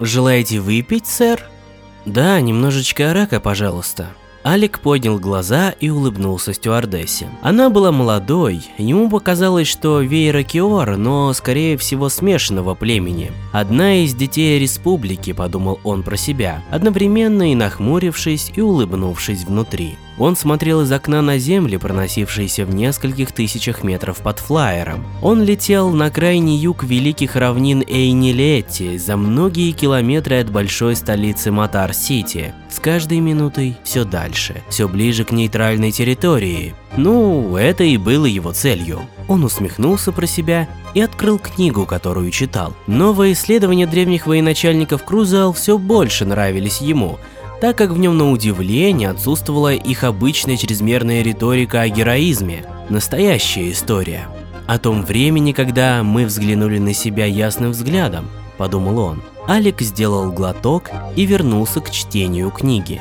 «Желаете выпить, сэр?» «Да, немножечко рака, пожалуйста». Алик поднял глаза и улыбнулся стюардессе. Она была молодой, ему показалось, что Вейра Киор, но скорее всего смешанного племени. Одна из детей республики, подумал он про себя, одновременно и нахмурившись и улыбнувшись внутри. Он смотрел из окна на земли, проносившиеся в нескольких тысячах метров под флайером. Он летел на крайний юг великих равнин Эйнилетти, за многие километры от большой столицы Матар-Сити. С каждой минутой все дальше, все ближе к нейтральной территории. Ну, это и было его целью. Он усмехнулся про себя и открыл книгу, которую читал. Новые исследования древних военачальников Крузал все больше нравились ему – так как в нем на удивление отсутствовала их обычная чрезмерная риторика о героизме, настоящая история. О том времени, когда мы взглянули на себя ясным взглядом, подумал он. Алик сделал глоток и вернулся к чтению книги.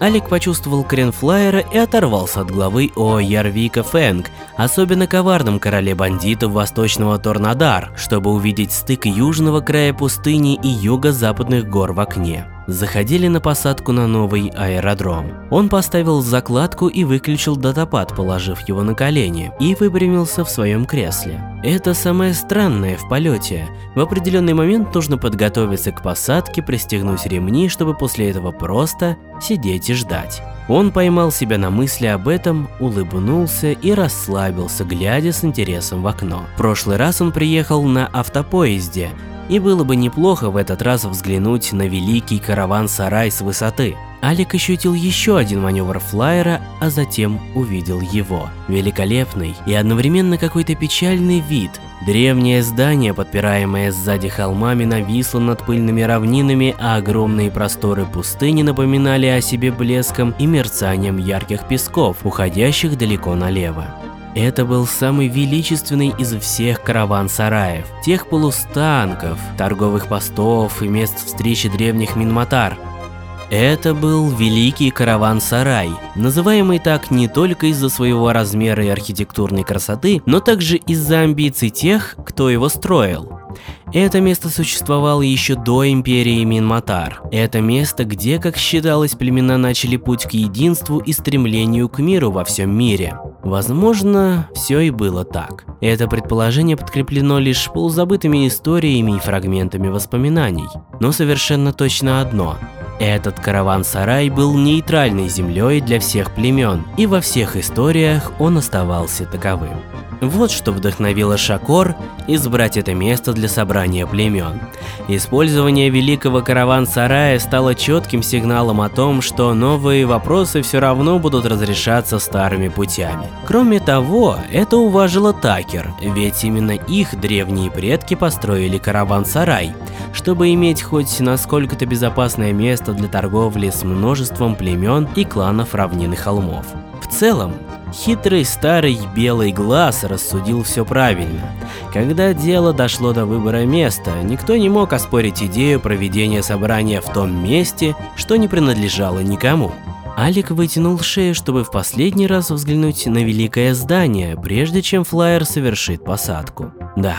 Алик почувствовал крен флайера и оторвался от главы о Ярвика Фэнг, особенно коварном короле бандитов Восточного Торнадар, чтобы увидеть стык южного края пустыни и юго-западных гор в окне заходили на посадку на новый аэродром. Он поставил закладку и выключил датапад, положив его на колени, и выпрямился в своем кресле. Это самое странное в полете. В определенный момент нужно подготовиться к посадке, пристегнуть ремни, чтобы после этого просто сидеть и ждать. Он поймал себя на мысли об этом, улыбнулся и расслабился, глядя с интересом в окно. В прошлый раз он приехал на автопоезде, и было бы неплохо в этот раз взглянуть на великий караван-сарай с высоты. Алик ощутил еще один маневр флайера, а затем увидел его. Великолепный и одновременно какой-то печальный вид. Древнее здание, подпираемое сзади холмами, нависло над пыльными равнинами, а огромные просторы пустыни напоминали о себе блеском и мерцанием ярких песков, уходящих далеко налево. Это был самый величественный из всех караван-сараев, тех полустанков, торговых постов и мест встречи древних Минматар. Это был Великий Караван-Сарай, называемый так не только из-за своего размера и архитектурной красоты, но также из-за амбиций тех, кто его строил. Это место существовало еще до империи Минматар. Это место, где, как считалось, племена начали путь к единству и стремлению к миру во всем мире. Возможно, все и было так. Это предположение подкреплено лишь полузабытыми историями и фрагментами воспоминаний. Но совершенно точно одно – этот караван-сарай был нейтральной землей для всех племен, и во всех историях он оставался таковым. Вот что вдохновило Шакор избрать это место для собрания племен. Использование великого караван-сарая стало четким сигналом о том, что новые вопросы все равно будут разрешаться старыми путями. Кроме того, это уважило Такер, ведь именно их древние предки построили караван-сарай, чтобы иметь хоть насколько-то безопасное место для торговли с множеством племен и кланов равнин и холмов. В целом, Хитрый старый белый глаз рассудил все правильно. Когда дело дошло до выбора места, никто не мог оспорить идею проведения собрания в том месте, что не принадлежало никому. Алик вытянул шею, чтобы в последний раз взглянуть на великое здание, прежде чем флайер совершит посадку. Да,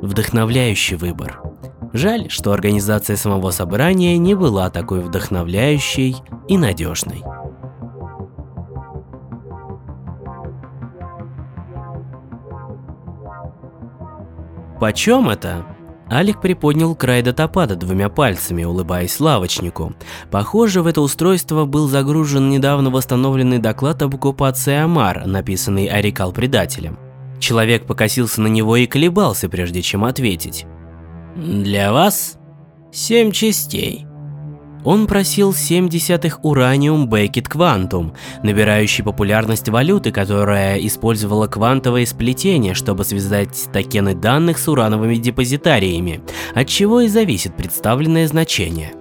вдохновляющий выбор. Жаль, что организация самого собрания не была такой вдохновляющей и надежной. «Почем это?» Алик приподнял край датапада двумя пальцами, улыбаясь лавочнику. Похоже, в это устройство был загружен недавно восстановленный доклад об оккупации Амар, написанный Арикал-предателем. Человек покосился на него и колебался, прежде чем ответить. «Для вас семь частей», он просил 7 десятых ураниум Бекет Квантум, набирающий популярность валюты, которая использовала квантовое сплетение, чтобы связать токены данных с урановыми депозитариями, от чего и зависит представленное значение.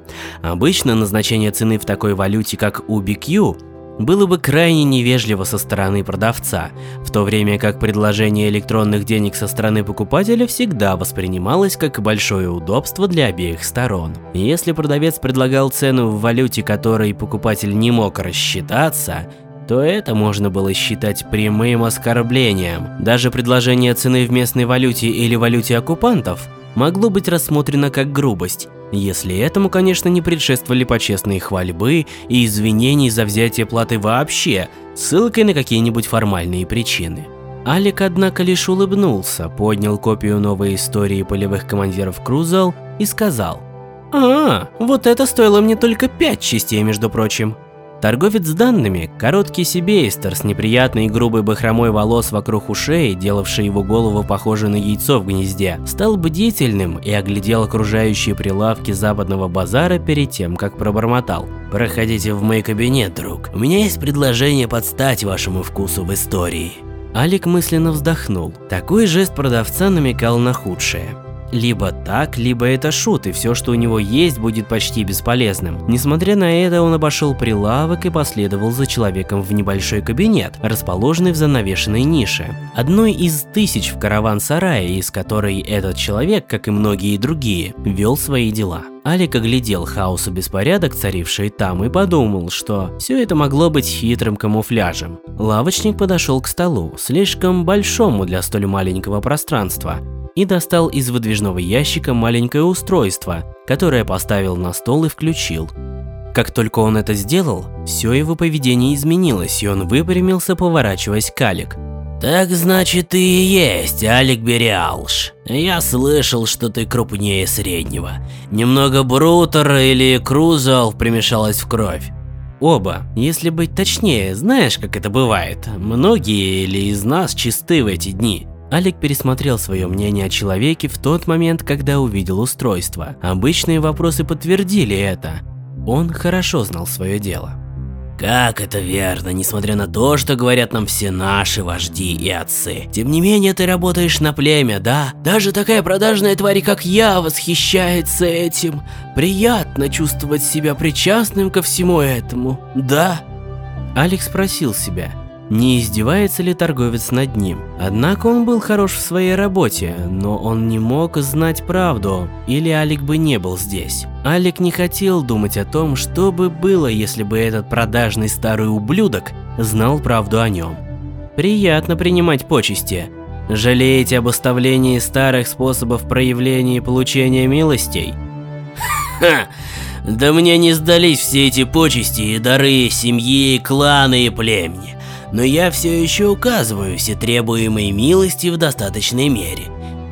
Обычно назначение цены в такой валюте, как UBQ, было бы крайне невежливо со стороны продавца, в то время как предложение электронных денег со стороны покупателя всегда воспринималось как большое удобство для обеих сторон. Если продавец предлагал цену в валюте, которой покупатель не мог рассчитаться, то это можно было считать прямым оскорблением. Даже предложение цены в местной валюте или валюте оккупантов могло быть рассмотрено как грубость, Если этому, конечно, не предшествовали почестные хвальбы и извинений за взятие платы вообще, ссылкой на какие-нибудь формальные причины. Алик, однако, лишь улыбнулся, поднял копию новой истории полевых командиров Крузал и сказал «А, вот это стоило мне только пять частей, между прочим». Торговец данными, короткий себейстер с неприятной и грубой бахромой волос вокруг ушей, делавший его голову похожей на яйцо в гнезде, стал бдительным и оглядел окружающие прилавки западного базара перед тем, как пробормотал. «Проходите в мой кабинет, друг. У меня есть предложение подстать вашему вкусу в истории». Алик мысленно вздохнул. Такой жест продавца намекал на худшее. Либо так, либо это шут, и все, что у него есть, будет почти бесполезным. Несмотря на это, он обошел прилавок и последовал за человеком в небольшой кабинет, расположенный в занавешенной нише. Одной из тысяч в караван-сарае, из которой этот человек, как и многие другие, вел свои дела. Алик оглядел хаос и беспорядок, царивший там, и подумал, что все это могло быть хитрым камуфляжем. Лавочник подошел к столу, слишком большому для столь маленького пространства, и достал из выдвижного ящика маленькое устройство, которое поставил на стол и включил. Как только он это сделал, все его поведение изменилось, и он выпрямился, поворачиваясь к Алик. «Так значит ты и есть Алик Бериалш. Я слышал, что ты крупнее среднего. Немного Брутер или Крузал примешалось в кровь. Оба, если быть точнее, знаешь, как это бывает. Многие или из нас чисты в эти дни. Алик пересмотрел свое мнение о человеке в тот момент, когда увидел устройство. Обычные вопросы подтвердили это. Он хорошо знал свое дело. Как это верно, несмотря на то, что говорят нам все наши вожди и отцы. Тем не менее, ты работаешь на племя, да? Даже такая продажная тварь, как я, восхищается этим. Приятно чувствовать себя причастным ко всему этому, да? Алекс спросил себя, не издевается ли торговец над ним. Однако он был хорош в своей работе, но он не мог знать правду, или Алик бы не был здесь. Алик не хотел думать о том, что бы было, если бы этот продажный старый ублюдок знал правду о нем. Приятно принимать почести. Жалеете об оставлении старых способов проявления и получения милостей? Ха! Да мне не сдались все эти почести и дары семьи, кланы и племени но я все еще указываю все требуемые милости в достаточной мере.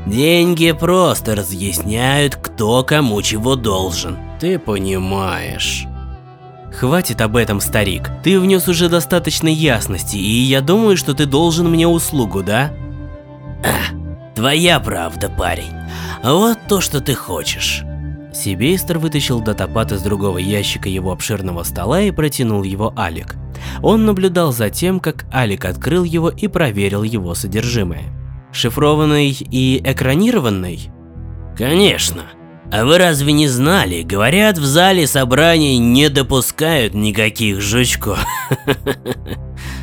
Деньги просто разъясняют, кто кому чего должен. Ты понимаешь. Хватит об этом, старик. Ты внес уже достаточно ясности, и я думаю, что ты должен мне услугу, да? А, твоя правда, парень. Вот то, что ты хочешь. Себейстер вытащил датапад из другого ящика его обширного стола и протянул его Алик. Он наблюдал за тем, как Алик открыл его и проверил его содержимое. Шифрованный и экранированный? Конечно. А вы разве не знали? Говорят, в зале собраний не допускают никаких жучков.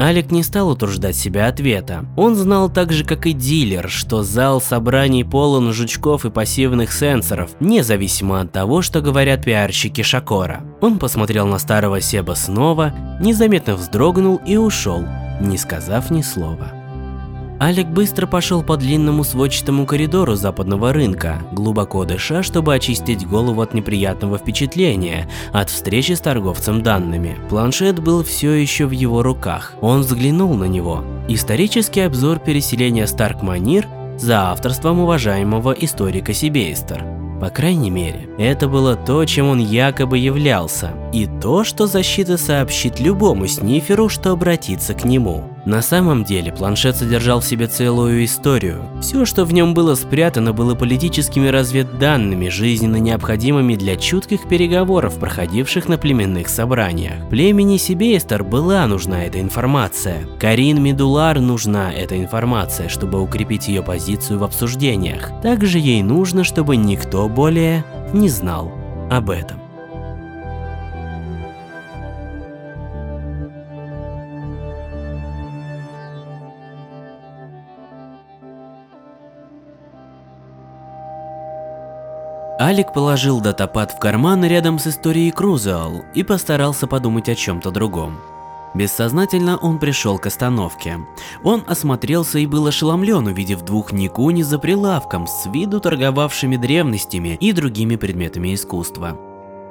Алик не стал утруждать себя ответа. Он знал так же, как и дилер, что зал собраний полон жучков и пассивных сенсоров, независимо от того, что говорят пиарщики Шакора. Он посмотрел на старого Себа снова, незаметно вздрогнул и ушел, не сказав ни слова. Алик быстро пошел по длинному сводчатому коридору западного рынка, глубоко дыша, чтобы очистить голову от неприятного впечатления от встречи с торговцем данными. Планшет был все еще в его руках. Он взглянул на него. Исторический обзор переселения Старк-Манир за авторством уважаемого историка Сибейстер. По крайней мере, это было то, чем он якобы являлся, и то, что защита сообщит любому сниферу, что обратиться к нему. На самом деле, планшет содержал в себе целую историю. Все, что в нем было спрятано, было политическими разведданными, жизненно необходимыми для чутких переговоров, проходивших на племенных собраниях. Племени Сибейстер была нужна эта информация. Карин Медулар нужна эта информация, чтобы укрепить ее позицию в обсуждениях. Также ей нужно, чтобы никто более не знал об этом. Алик положил датапад в карман рядом с историей Крузеал и постарался подумать о чем-то другом. Бессознательно он пришел к остановке. Он осмотрелся и был ошеломлен, увидев двух Никуни за прилавком, с виду торговавшими древностями и другими предметами искусства.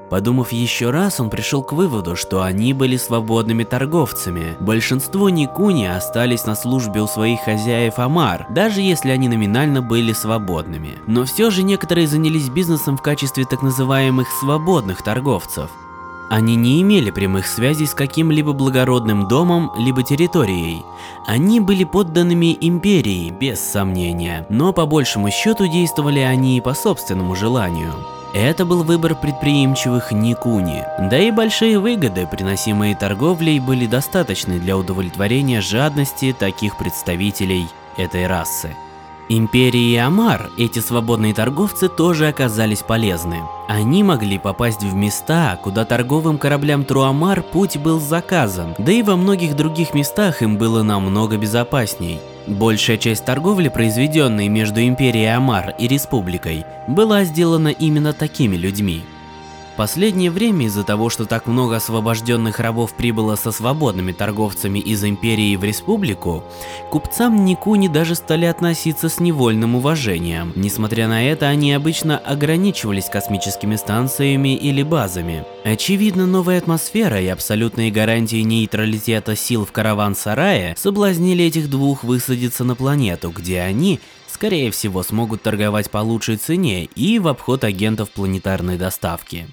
Подумав еще раз, он пришел к выводу, что они были свободными торговцами. Большинство Никуни остались на службе у своих хозяев Амар, даже если они номинально были свободными. Но все же некоторые занялись бизнесом в качестве так называемых свободных торговцев. Они не имели прямых связей с каким-либо благородным домом, либо территорией. Они были подданными империи, без сомнения, но по большему счету действовали они по собственному желанию. Это был выбор предприимчивых Никуни, да и большие выгоды, приносимые торговлей, были достаточны для удовлетворения жадности таких представителей этой расы. Империи Амар эти свободные торговцы тоже оказались полезны. Они могли попасть в места, куда торговым кораблям Труамар путь был заказан, да и во многих других местах им было намного безопасней. Большая часть торговли, произведенной между Империей Амар и Республикой, была сделана именно такими людьми последнее время из-за того, что так много освобожденных рабов прибыло со свободными торговцами из империи в республику, купцам Никуни даже стали относиться с невольным уважением. Несмотря на это, они обычно ограничивались космическими станциями или базами. Очевидно, новая атмосфера и абсолютные гарантии нейтралитета сил в караван-сарае соблазнили этих двух высадиться на планету, где они скорее всего смогут торговать по лучшей цене и в обход агентов планетарной доставки.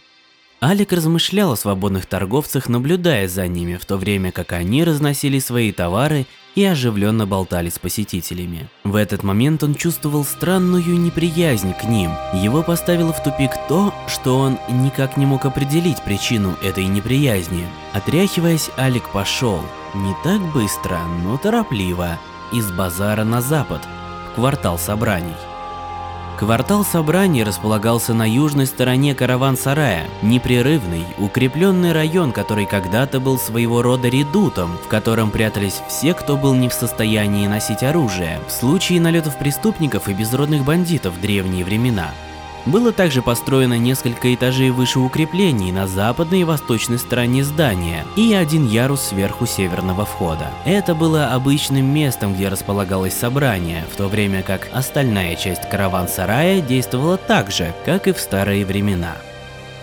Алик размышлял о свободных торговцах, наблюдая за ними, в то время как они разносили свои товары и оживленно болтали с посетителями. В этот момент он чувствовал странную неприязнь к ним. Его поставило в тупик то, что он никак не мог определить причину этой неприязни. Отряхиваясь, Алик пошел, не так быстро, но торопливо, из базара на запад, в квартал собраний. Квартал собраний располагался на южной стороне караван-сарая, непрерывный, укрепленный район, который когда-то был своего рода редутом, в котором прятались все, кто был не в состоянии носить оружие, в случае налетов преступников и безродных бандитов в древние времена. Было также построено несколько этажей выше укреплений на западной и восточной стороне здания и один ярус сверху северного входа. Это было обычным местом, где располагалось собрание, в то время как остальная часть караван-сарая действовала так же, как и в старые времена.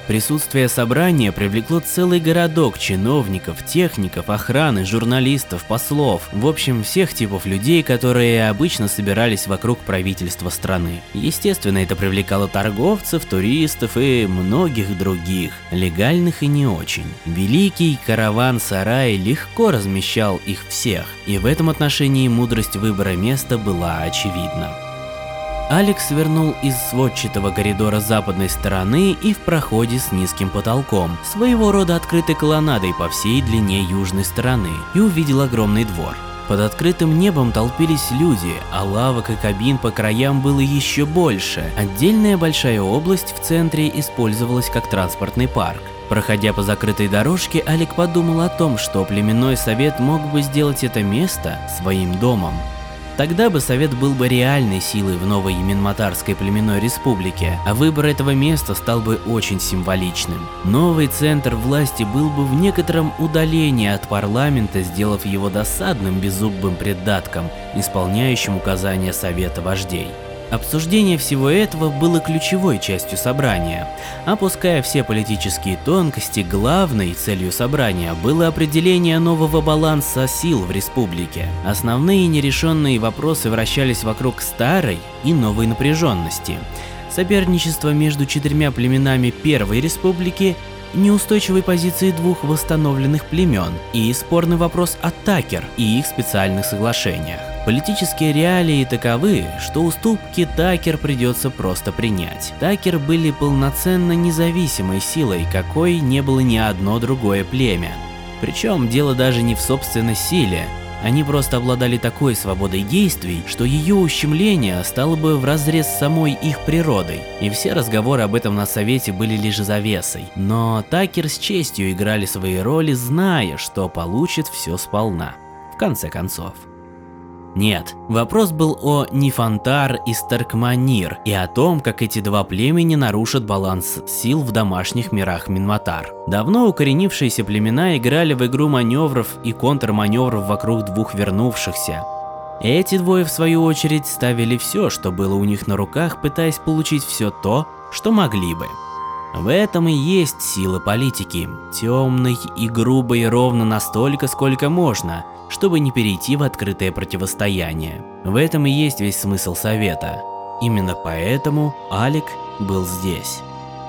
Присутствие собрания привлекло целый городок чиновников, техников, охраны, журналистов, послов, в общем, всех типов людей, которые обычно собирались вокруг правительства страны. Естественно, это привлекало торговцев, туристов и многих других, легальных и не очень. Великий караван-сарай легко размещал их всех, и в этом отношении мудрость выбора места была очевидна. Алекс свернул из сводчатого коридора западной стороны и в проходе с низким потолком, своего рода открытой колоннадой по всей длине южной стороны, и увидел огромный двор. Под открытым небом толпились люди, а лавок и кабин по краям было еще больше. Отдельная большая область в центре использовалась как транспортный парк. Проходя по закрытой дорожке, Алик подумал о том, что племенной совет мог бы сделать это место своим домом. Тогда бы Совет был бы реальной силой в новой Еминматарской племенной республике, а выбор этого места стал бы очень символичным. Новый центр власти был бы в некотором удалении от парламента, сделав его досадным беззубым придатком, исполняющим указания Совета вождей. Обсуждение всего этого было ключевой частью собрания. Опуская все политические тонкости, главной целью собрания было определение нового баланса сил в республике. Основные нерешенные вопросы вращались вокруг старой и новой напряженности. Соперничество между четырьмя племенами Первой Республики неустойчивой позиции двух восстановленных племен и спорный вопрос о Такер и их специальных соглашениях. Политические реалии таковы, что уступки Такер придется просто принять. Такер были полноценно независимой силой, какой не было ни одно другое племя. Причем дело даже не в собственной силе, они просто обладали такой свободой действий, что ее ущемление стало бы вразрез с самой их природой, и все разговоры об этом на совете были лишь завесой. Но Такер с честью играли свои роли, зная, что получит все сполна, в конце концов. Нет, вопрос был о Нифантар и Старкманир и о том, как эти два племени нарушат баланс сил в домашних мирах Минматар. Давно укоренившиеся племена играли в игру маневров и контрманевров вокруг двух вернувшихся. Эти двое, в свою очередь, ставили все, что было у них на руках, пытаясь получить все то, что могли бы. В этом и есть сила политики, темной и грубой ровно настолько, сколько можно, чтобы не перейти в открытое противостояние. В этом и есть весь смысл совета. Именно поэтому Алик был здесь.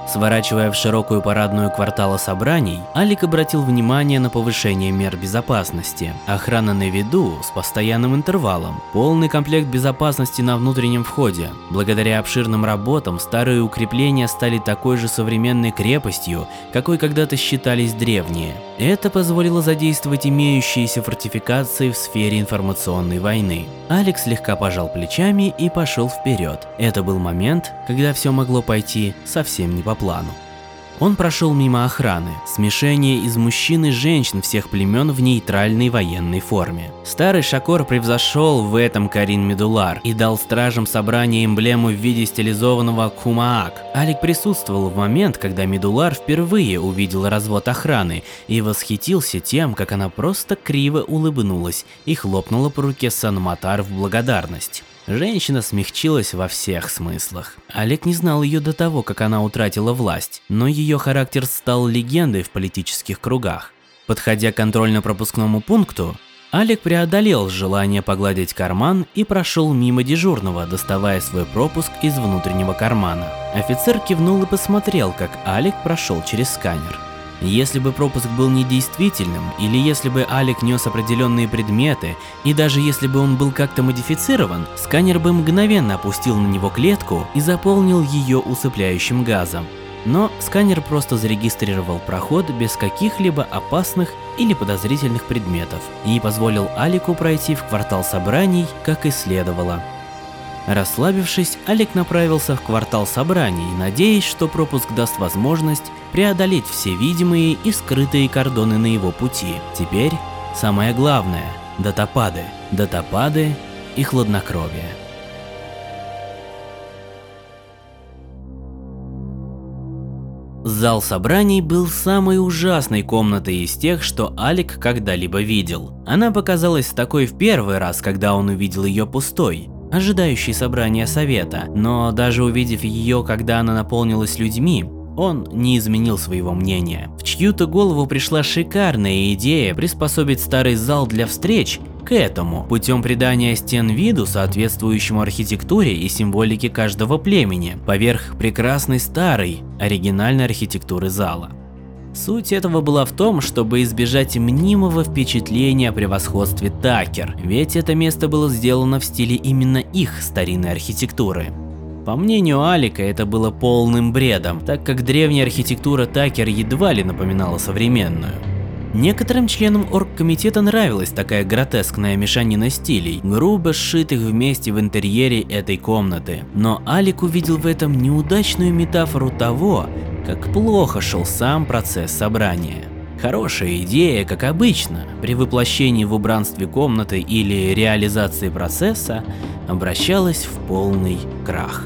Сворачивая в широкую парадную квартала собраний, Алик обратил внимание на повышение мер безопасности. Охрана на виду с постоянным интервалом, полный комплект безопасности на внутреннем входе. Благодаря обширным работам старые укрепления стали такой же современной крепостью, какой когда-то считались древние. Это позволило задействовать имеющиеся фортификации в сфере информационной войны. Алекс слегка пожал плечами и пошел вперед. Это был момент, когда все могло пойти совсем не по плану. Он прошел мимо охраны, смешение из мужчин и женщин всех племен в нейтральной военной форме. Старый Шакор превзошел в этом Карин Медулар и дал стражам собрания эмблему в виде стилизованного Кумаак. Алик присутствовал в момент, когда Медулар впервые увидел развод охраны и восхитился тем, как она просто криво улыбнулась и хлопнула по руке Санматар в благодарность. Женщина смягчилась во всех смыслах. Олег не знал ее до того, как она утратила власть, но ее характер стал легендой в политических кругах. Подходя к контрольно-пропускному пункту, Алик преодолел желание погладить карман и прошел мимо дежурного, доставая свой пропуск из внутреннего кармана. Офицер кивнул и посмотрел, как Алик прошел через сканер. Если бы пропуск был недействительным, или если бы Алик нес определенные предметы, и даже если бы он был как-то модифицирован, сканер бы мгновенно опустил на него клетку и заполнил ее усыпляющим газом. Но сканер просто зарегистрировал проход без каких-либо опасных или подозрительных предметов и позволил Алику пройти в квартал собраний, как и следовало. Расслабившись, Алик направился в квартал собраний, надеясь, что пропуск даст возможность преодолеть все видимые и скрытые кордоны на его пути. Теперь самое главное – датапады, датапады и хладнокровие. Зал собраний был самой ужасной комнатой из тех, что Алик когда-либо видел. Она показалась такой в первый раз, когда он увидел ее пустой ожидающий собрания совета, но даже увидев ее, когда она наполнилась людьми, он не изменил своего мнения. В чью-то голову пришла шикарная идея приспособить старый зал для встреч к этому, путем придания стен виду, соответствующему архитектуре и символике каждого племени, поверх прекрасной старой, оригинальной архитектуры зала. Суть этого была в том, чтобы избежать мнимого впечатления о превосходстве Такер, ведь это место было сделано в стиле именно их старинной архитектуры. По мнению Алика, это было полным бредом, так как древняя архитектура Такер едва ли напоминала современную. Некоторым членам оргкомитета нравилась такая гротескная мешанина стилей, грубо сшитых вместе в интерьере этой комнаты. Но Алик увидел в этом неудачную метафору того, как плохо шел сам процесс собрания. Хорошая идея, как обычно, при воплощении в убранстве комнаты или реализации процесса, обращалась в полный крах.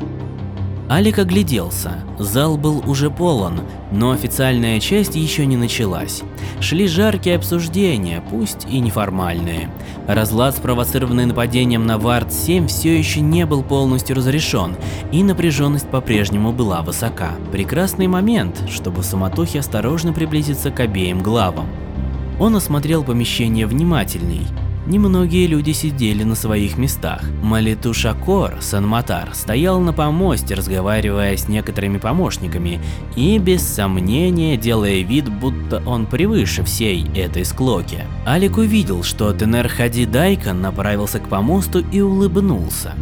Алик огляделся. Зал был уже полон, но официальная часть еще не началась. Шли жаркие обсуждения, пусть и неформальные. Разлад, спровоцированный нападением на Вард-7, все еще не был полностью разрешен, и напряженность по-прежнему была высока. Прекрасный момент, чтобы в осторожно приблизиться к обеим главам. Он осмотрел помещение внимательней, Немногие люди сидели на своих местах. Малиту Шакор, Санматар, стоял на помосте, разговаривая с некоторыми помощниками и без сомнения делая вид, будто он превыше всей этой склоки. Алик увидел, что Тенер Хади Дайкон направился к помосту и улыбнулся.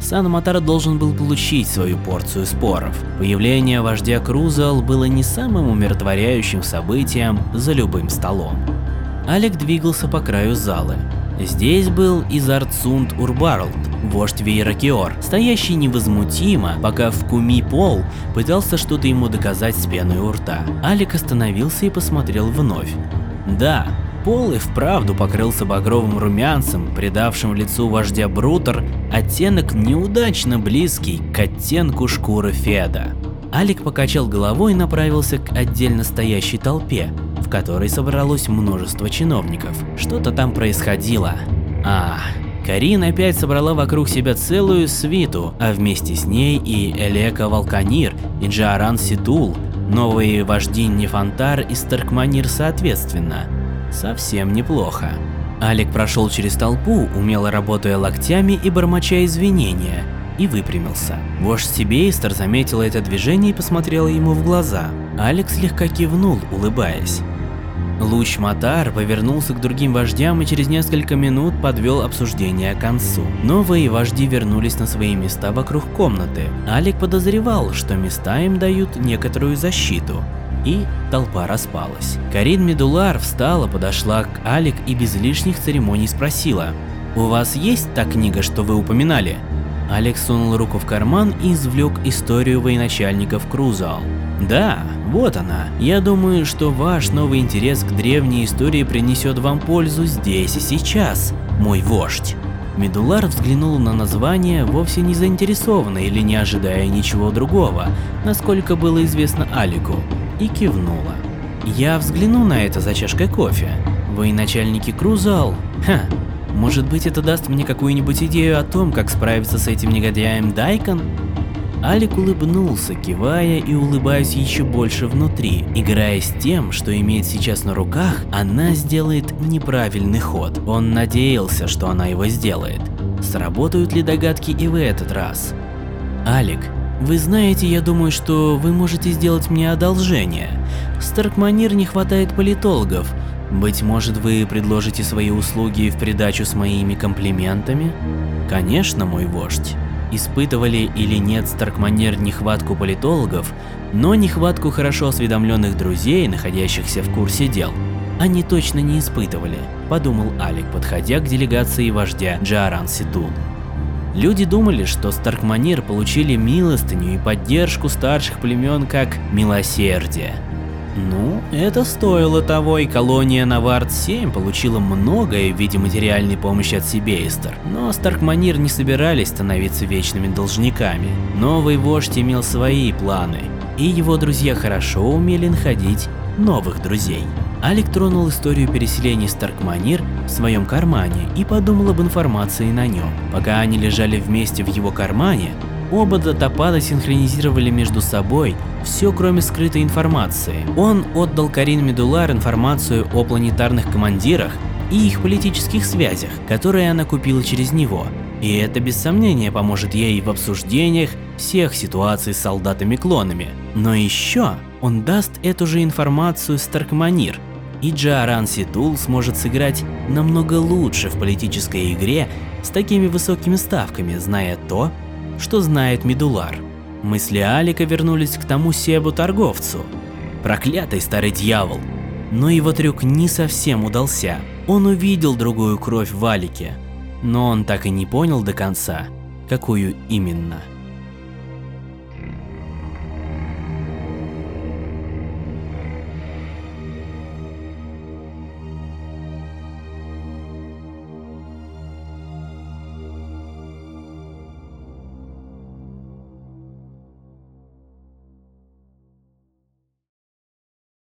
Сан-Матар должен был получить свою порцию споров. Появление вождя Крузал было не самым умиротворяющим событием за любым столом. Алик двигался по краю зала. Здесь был Изарцунд Урбарлд, вождь Вейракиор, стоящий невозмутимо, пока в Куми Пол пытался что-то ему доказать с пеной у рта. Алик остановился и посмотрел вновь. Да, Пол и вправду покрылся багровым румянцем, придавшим лицу вождя Брутер оттенок неудачно близкий к оттенку шкуры Феда. Алик покачал головой и направился к отдельно стоящей толпе, в которой собралось множество чиновников. Что-то там происходило. А, Карин опять собрала вокруг себя целую свиту, а вместе с ней и Элека Валканир, и Джааран Ситул, новые вожди Нефантар и Старкманир соответственно. Совсем неплохо. Алик прошел через толпу, умело работая локтями и бормоча извинения, и выпрямился. Вождь Сибейстер заметила это движение и посмотрела ему в глаза. Алекс слегка кивнул, улыбаясь. Луч Матар повернулся к другим вождям и через несколько минут подвел обсуждение к концу. Новые вожди вернулись на свои места вокруг комнаты. Алик подозревал, что места им дают некоторую защиту. И толпа распалась. Карин Медулар встала, подошла к Алик и без лишних церемоний спросила. «У вас есть та книга, что вы упоминали?» Алекс сунул руку в карман и извлек историю военачальников Крузал. Да, вот она. Я думаю, что ваш новый интерес к древней истории принесет вам пользу здесь и сейчас, мой вождь. Медулар взглянул на название, вовсе не заинтересованно или не ожидая ничего другого, насколько было известно Алику, и кивнула. Я взгляну на это за чашкой кофе. Вы начальники Крузал? Ха, может быть это даст мне какую-нибудь идею о том, как справиться с этим негодяем Дайкон? Алик улыбнулся, кивая и улыбаясь еще больше внутри, играя с тем, что имеет сейчас на руках, она сделает неправильный ход. Он надеялся, что она его сделает. Сработают ли догадки и в этот раз? Алик, вы знаете, я думаю, что вы можете сделать мне одолжение. В Старкманир не хватает политологов. Быть может, вы предложите свои услуги в придачу с моими комплиментами? Конечно, мой вождь испытывали или нет Старкманер нехватку политологов, но нехватку хорошо осведомленных друзей, находящихся в курсе дел, они точно не испытывали, подумал Алик, подходя к делегации вождя Джаран Ситул. Люди думали, что Старкманир получили милостыню и поддержку старших племен как милосердие. Ну, это стоило того, и колония Навард-7 получила многое в виде материальной помощи от Сибейстер. Но Старкманир не собирались становиться вечными должниками. Новый вождь имел свои планы, и его друзья хорошо умели находить новых друзей. Алик тронул историю переселения Старкманир в своем кармане и подумал об информации на нем. Пока они лежали вместе в его кармане, Оба датапада синхронизировали между собой все кроме скрытой информации. Он отдал Карин Медулар информацию о планетарных командирах и их политических связях, которые она купила через него. И это без сомнения поможет ей в обсуждениях всех ситуаций с солдатами-клонами. Но еще он даст эту же информацию Старкманир, и Джааран Ситул сможет сыграть намного лучше в политической игре с такими высокими ставками, зная то, что знает Медулар. Мысли Алика вернулись к тому Себу-торговцу. Проклятый старый дьявол. Но его трюк не совсем удался. Он увидел другую кровь в Алике, но он так и не понял до конца, какую именно.